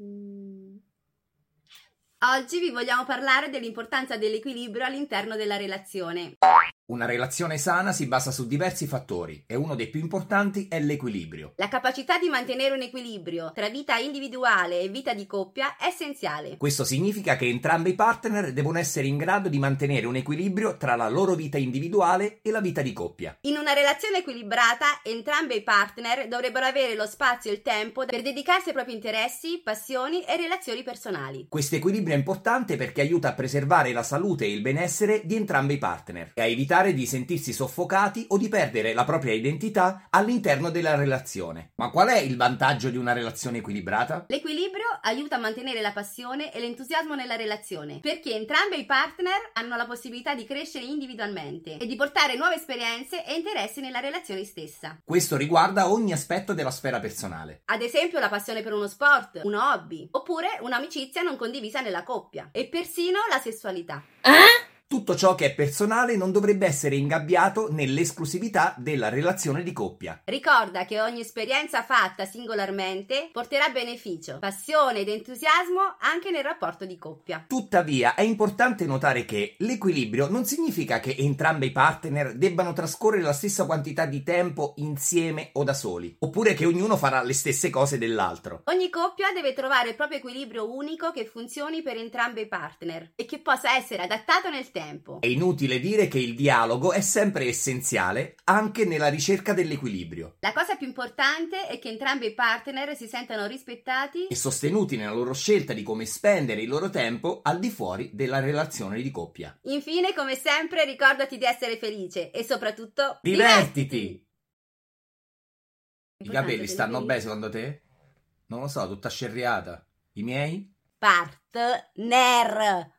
Mm. Oggi vi vogliamo parlare dell'importanza dell'equilibrio all'interno della relazione. Una relazione sana si basa su diversi fattori e uno dei più importanti è l'equilibrio. La capacità di mantenere un equilibrio tra vita individuale e vita di coppia è essenziale. Questo significa che entrambi i partner devono essere in grado di mantenere un equilibrio tra la loro vita individuale e la vita di coppia. In una relazione equilibrata, entrambi i partner dovrebbero avere lo spazio e il tempo per dedicarsi ai propri interessi, passioni e relazioni personali. Questo equilibrio è importante perché aiuta a preservare la salute e il benessere di entrambi i partner e a evitare di sentirsi soffocati o di perdere la propria identità all'interno della relazione. Ma qual è il vantaggio di una relazione equilibrata? L'equilibrio aiuta a mantenere la passione e l'entusiasmo nella relazione, perché entrambi i partner hanno la possibilità di crescere individualmente e di portare nuove esperienze e interessi nella relazione stessa. Questo riguarda ogni aspetto della sfera personale. Ad esempio la passione per uno sport, un hobby, oppure un'amicizia non condivisa nella coppia e persino la sessualità. Eh? Tutto ciò che è personale non dovrebbe essere ingabbiato nell'esclusività della relazione di coppia. Ricorda che ogni esperienza fatta singolarmente porterà beneficio, passione ed entusiasmo anche nel rapporto di coppia. Tuttavia è importante notare che l'equilibrio non significa che entrambi i partner debbano trascorrere la stessa quantità di tempo insieme o da soli, oppure che ognuno farà le stesse cose dell'altro. Ogni coppia deve trovare il proprio equilibrio unico che funzioni per entrambi i partner e che possa essere adattato nel tempo tempo. È inutile dire che il dialogo è sempre essenziale anche nella ricerca dell'equilibrio. La cosa più importante è che entrambi i partner si sentano rispettati e sostenuti nella loro scelta di come spendere il loro tempo al di fuori della relazione di coppia. Infine, come sempre, ricordati di essere felice e soprattutto divertiti! I capelli stanno bene secondo te? Non lo so, tutta scerriata. I miei? Partner!